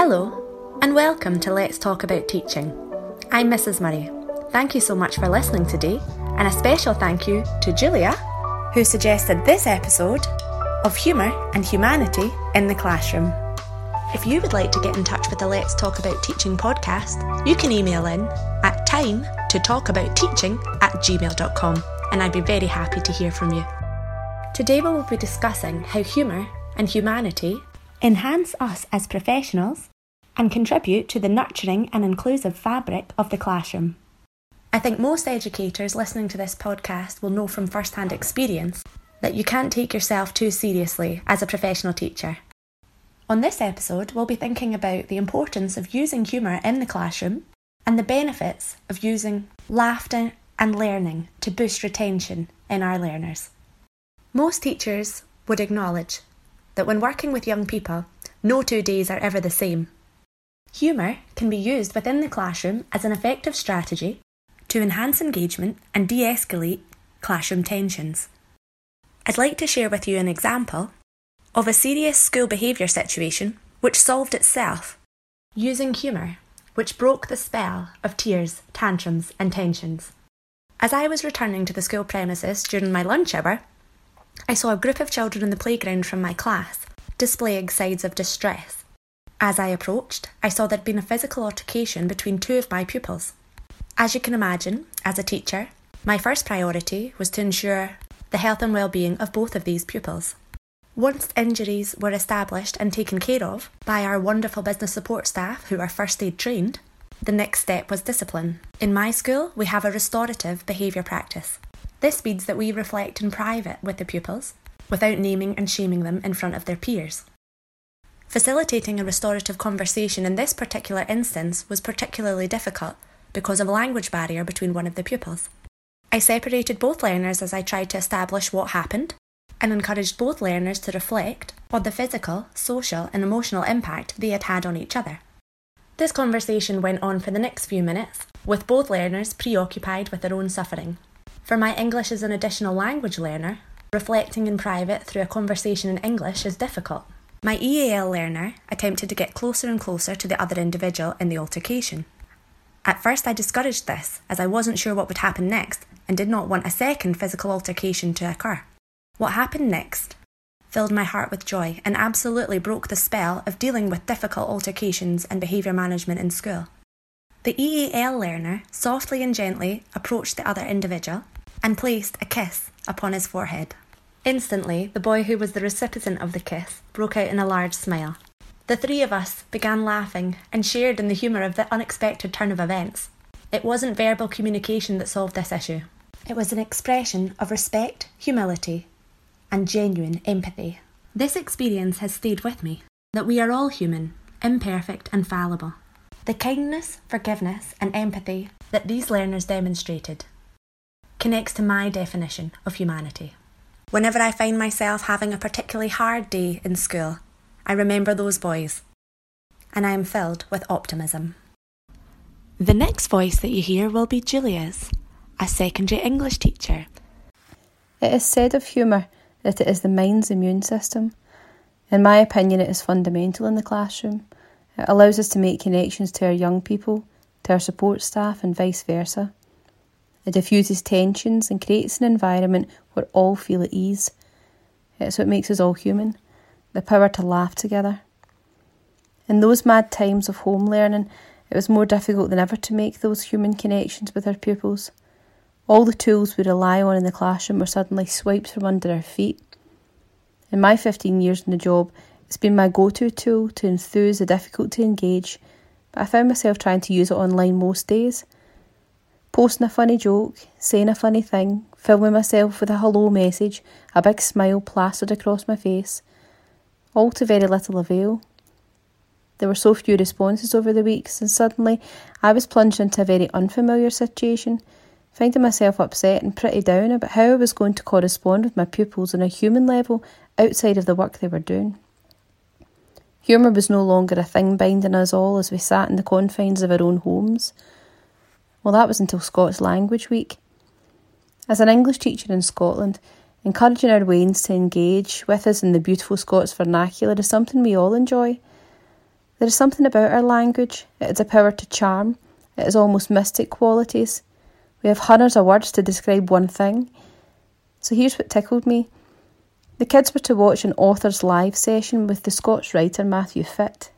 Hello, and welcome to Let's Talk About Teaching. I'm Mrs. Murray. Thank you so much for listening today, and a special thank you to Julia, who suggested this episode of Humour and Humanity in the Classroom. If you would like to get in touch with the Let's Talk About Teaching podcast, you can email in at time to talk about teaching at gmail.com, and I'd be very happy to hear from you. Today we will be discussing how humour and humanity enhance us as professionals and contribute to the nurturing and inclusive fabric of the classroom. I think most educators listening to this podcast will know from first hand experience that you can't take yourself too seriously as a professional teacher. On this episode, we'll be thinking about the importance of using humour in the classroom and the benefits of using laughter and learning to boost retention in our learners. Most teachers would acknowledge that when working with young people, no two days are ever the same. Humour can be used within the classroom as an effective strategy to enhance engagement and de escalate classroom tensions. I'd like to share with you an example of a serious school behaviour situation which solved itself using humour, which broke the spell of tears, tantrums, and tensions. As I was returning to the school premises during my lunch hour, I saw a group of children in the playground from my class displaying signs of distress. As I approached, I saw there'd been a physical altercation between two of my pupils. As you can imagine, as a teacher, my first priority was to ensure the health and well-being of both of these pupils. Once injuries were established and taken care of by our wonderful business support staff who are first aid trained, the next step was discipline. In my school, we have a restorative behaviour practice. This means that we reflect in private with the pupils, without naming and shaming them in front of their peers. Facilitating a restorative conversation in this particular instance was particularly difficult because of a language barrier between one of the pupils. I separated both learners as I tried to establish what happened and encouraged both learners to reflect on the physical, social, and emotional impact they had had on each other. This conversation went on for the next few minutes, with both learners preoccupied with their own suffering. For my English as an additional language learner, reflecting in private through a conversation in English is difficult. My EAL learner attempted to get closer and closer to the other individual in the altercation. At first, I discouraged this as I wasn't sure what would happen next and did not want a second physical altercation to occur. What happened next filled my heart with joy and absolutely broke the spell of dealing with difficult altercations and behaviour management in school. The EAL learner softly and gently approached the other individual and placed a kiss upon his forehead. Instantly, the boy who was the recipient of the kiss broke out in a large smile. The three of us began laughing and shared in the humour of the unexpected turn of events. It wasn't verbal communication that solved this issue. It was an expression of respect, humility, and genuine empathy. This experience has stayed with me that we are all human, imperfect, and fallible. The kindness, forgiveness, and empathy that these learners demonstrated connects to my definition of humanity. Whenever I find myself having a particularly hard day in school, I remember those boys, and I am filled with optimism. The next voice that you hear will be Julia's, a secondary English teacher. It is said of humour that it is the mind's immune system. In my opinion, it is fundamental in the classroom. It allows us to make connections to our young people, to our support staff, and vice versa. It diffuses tensions and creates an environment where all feel at ease. It's what makes us all human the power to laugh together. In those mad times of home learning, it was more difficult than ever to make those human connections with our pupils. All the tools we rely on in the classroom were suddenly swiped from under our feet. In my 15 years in the job, it's been my go to tool to enthuse the difficult to engage, but I found myself trying to use it online most days posting a funny joke, saying a funny thing, filming myself with a hello message, a big smile plastered across my face, all to very little avail. There were so few responses over the weeks, and suddenly I was plunged into a very unfamiliar situation, finding myself upset and pretty down about how I was going to correspond with my pupils on a human level outside of the work they were doing. Humour was no longer a thing binding us all as we sat in the confines of our own homes. Well, that was until Scots Language Week. As an English teacher in Scotland, encouraging our wains to engage with us in the beautiful Scots vernacular is something we all enjoy. There is something about our language. It has a power to charm. It has almost mystic qualities. We have hundreds of words to describe one thing. So here's what tickled me. The kids were to watch an author's live session with the Scots writer Matthew Fitt.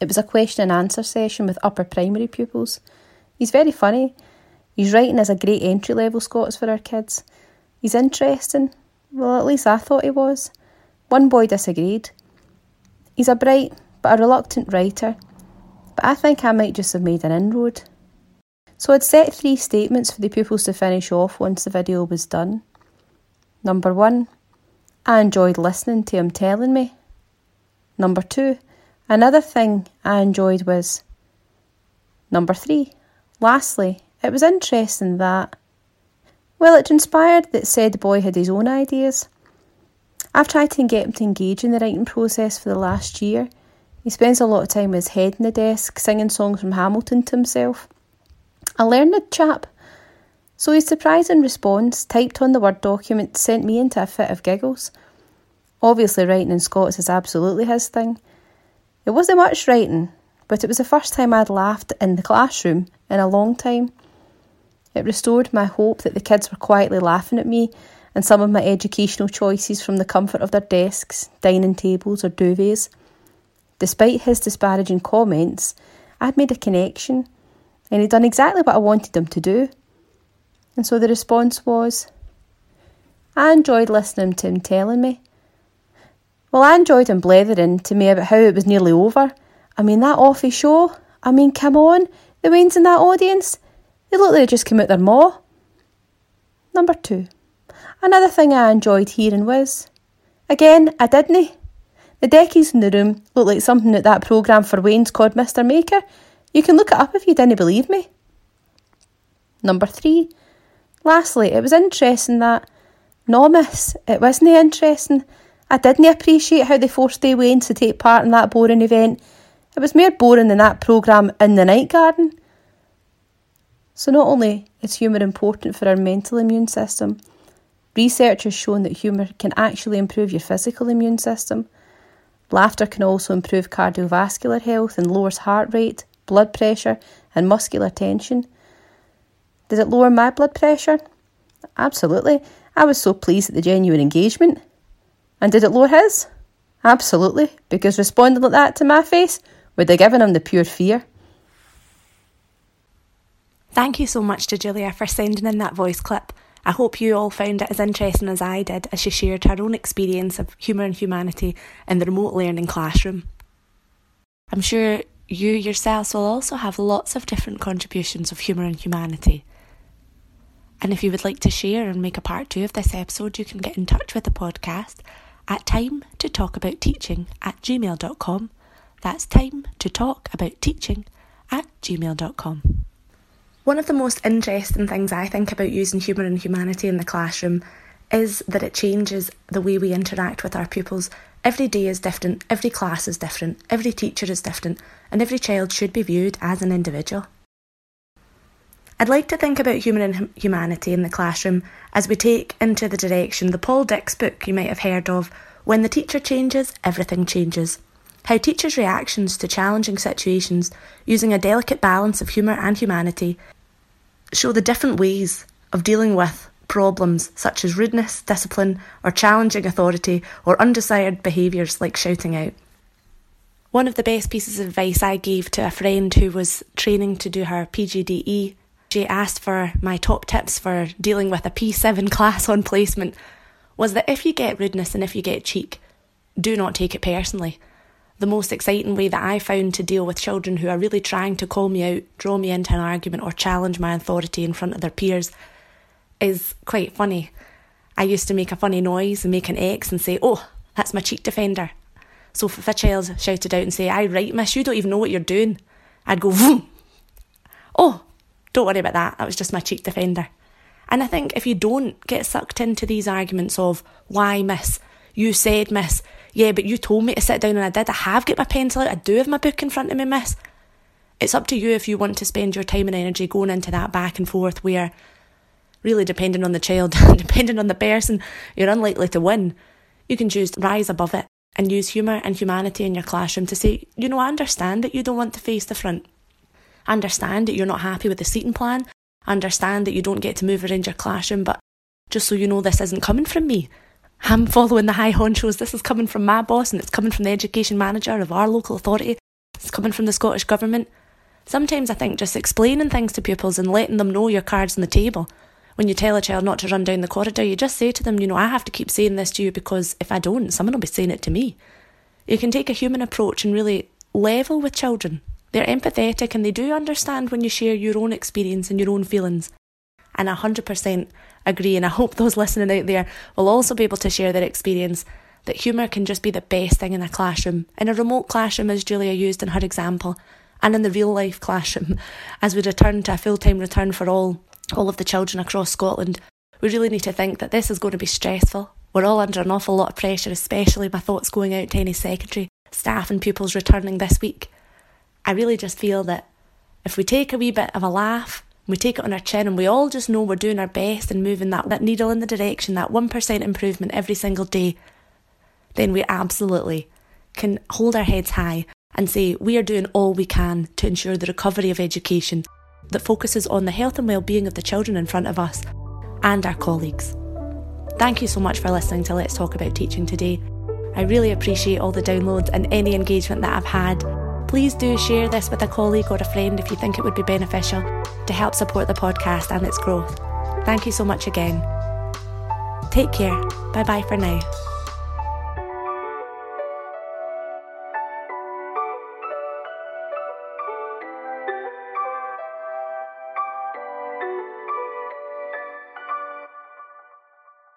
It was a question and answer session with upper primary pupils. He's very funny. He's writing as a great entry level Scots for our kids. He's interesting. Well, at least I thought he was. One boy disagreed. He's a bright but a reluctant writer, but I think I might just have made an inroad. So I'd set three statements for the pupils to finish off once the video was done. Number one, I enjoyed listening to him telling me. Number two, another thing I enjoyed was. Number three, lastly, it was interesting that. Well, it transpired that said boy had his own ideas. I've tried to get him to engage in the writing process for the last year. He spends a lot of time with his head in the desk, singing songs from Hamilton to himself. A learned chap. So his surprising response, typed on the Word document, sent me into a fit of giggles. Obviously, writing in Scots is absolutely his thing. It wasn't much writing, but it was the first time I'd laughed in the classroom in a long time. It restored my hope that the kids were quietly laughing at me and some of my educational choices from the comfort of their desks, dining tables, or duvets. Despite his disparaging comments, I'd made a connection, and he'd done exactly what I wanted him to do. And so the response was, I enjoyed listening to him telling me. Well, I enjoyed him blethering to me about how it was nearly over. I mean, that awful show. I mean, come on, the weans in that audience. They look like they just came out their maw. Number two. Another thing I enjoyed hearing was, again, I didn't. The deckies in the room look like something that that programme for weans called Mr Maker. You can look it up if you didn't believe me. Number three. Lastly, it was interesting that, no miss, it wasn't interesting. I didn't appreciate how they forced the weans to take part in that boring event. It was more boring than that programme in the night garden. So not only is humour important for our mental immune system, Research has shown that humour can actually improve your physical immune system. Laughter can also improve cardiovascular health and lowers heart rate, blood pressure, and muscular tension. Did it lower my blood pressure? Absolutely. I was so pleased at the genuine engagement. And did it lower his? Absolutely, because responding like that to my face would have given him the pure fear. Thank you so much to Julia for sending in that voice clip. I hope you all found it as interesting as I did as she shared her own experience of humour and humanity in the remote learning classroom. I'm sure you yourselves will also have lots of different contributions of humour and humanity. And if you would like to share and make a part two of this episode, you can get in touch with the podcast at time to talk about teaching at gmail.com. That's time to talk about teaching at gmail.com. One of the most interesting things I think about using humour and humanity in the classroom is that it changes the way we interact with our pupils. Every day is different, every class is different, every teacher is different, and every child should be viewed as an individual. I'd like to think about humour and humanity in the classroom as we take into the direction the Paul Dix book you might have heard of When the Teacher Changes, Everything Changes. How teachers' reactions to challenging situations, using a delicate balance of humour and humanity, show the different ways of dealing with problems such as rudeness, discipline, or challenging authority, or undesired behaviours like shouting out. One of the best pieces of advice I gave to a friend who was training to do her PGDE, she asked for my top tips for dealing with a P7 class on placement, was that if you get rudeness and if you get cheek, do not take it personally the most exciting way that I found to deal with children who are really trying to call me out, draw me into an argument, or challenge my authority in front of their peers is quite funny. I used to make a funny noise and make an X and say, Oh, that's my cheek defender. So if a child shouted out and say, I right, miss, you don't even know what you're doing, I'd go, Vroom. Oh, don't worry about that. That was just my cheek defender. And I think if you don't get sucked into these arguments of, Why, miss? You said, miss, yeah, but you told me to sit down and I did. I have got my pencil out. I do have my book in front of me, miss. It's up to you if you want to spend your time and energy going into that back and forth where, really depending on the child, depending on the person, you're unlikely to win. You can choose to rise above it and use humour and humanity in your classroom to say, you know, I understand that you don't want to face the front. I understand that you're not happy with the seating plan. I understand that you don't get to move around your classroom, but just so you know, this isn't coming from me. I'm following the high honchos. This is coming from my boss and it's coming from the education manager of our local authority. It's coming from the Scottish Government. Sometimes I think just explaining things to pupils and letting them know your cards on the table. When you tell a child not to run down the corridor, you just say to them, you know, I have to keep saying this to you because if I don't, someone will be saying it to me. You can take a human approach and really level with children. They're empathetic and they do understand when you share your own experience and your own feelings. And I 100% agree, and I hope those listening out there will also be able to share their experience that humour can just be the best thing in a classroom, in a remote classroom, as Julia used in her example, and in the real life classroom, as we return to a full time return for all, all of the children across Scotland. We really need to think that this is going to be stressful. We're all under an awful lot of pressure, especially my thoughts going out to any secondary staff and pupils returning this week. I really just feel that if we take a wee bit of a laugh, we take it on our chin, and we all just know we're doing our best and moving that, that needle in the direction, that 1% improvement every single day, then we absolutely can hold our heads high and say we are doing all we can to ensure the recovery of education that focuses on the health and well-being of the children in front of us and our colleagues. Thank you so much for listening to Let's Talk About Teaching today. I really appreciate all the downloads and any engagement that I've had. Please do share this with a colleague or a friend if you think it would be beneficial to help support the podcast and its growth. Thank you so much again. Take care. Bye bye for now.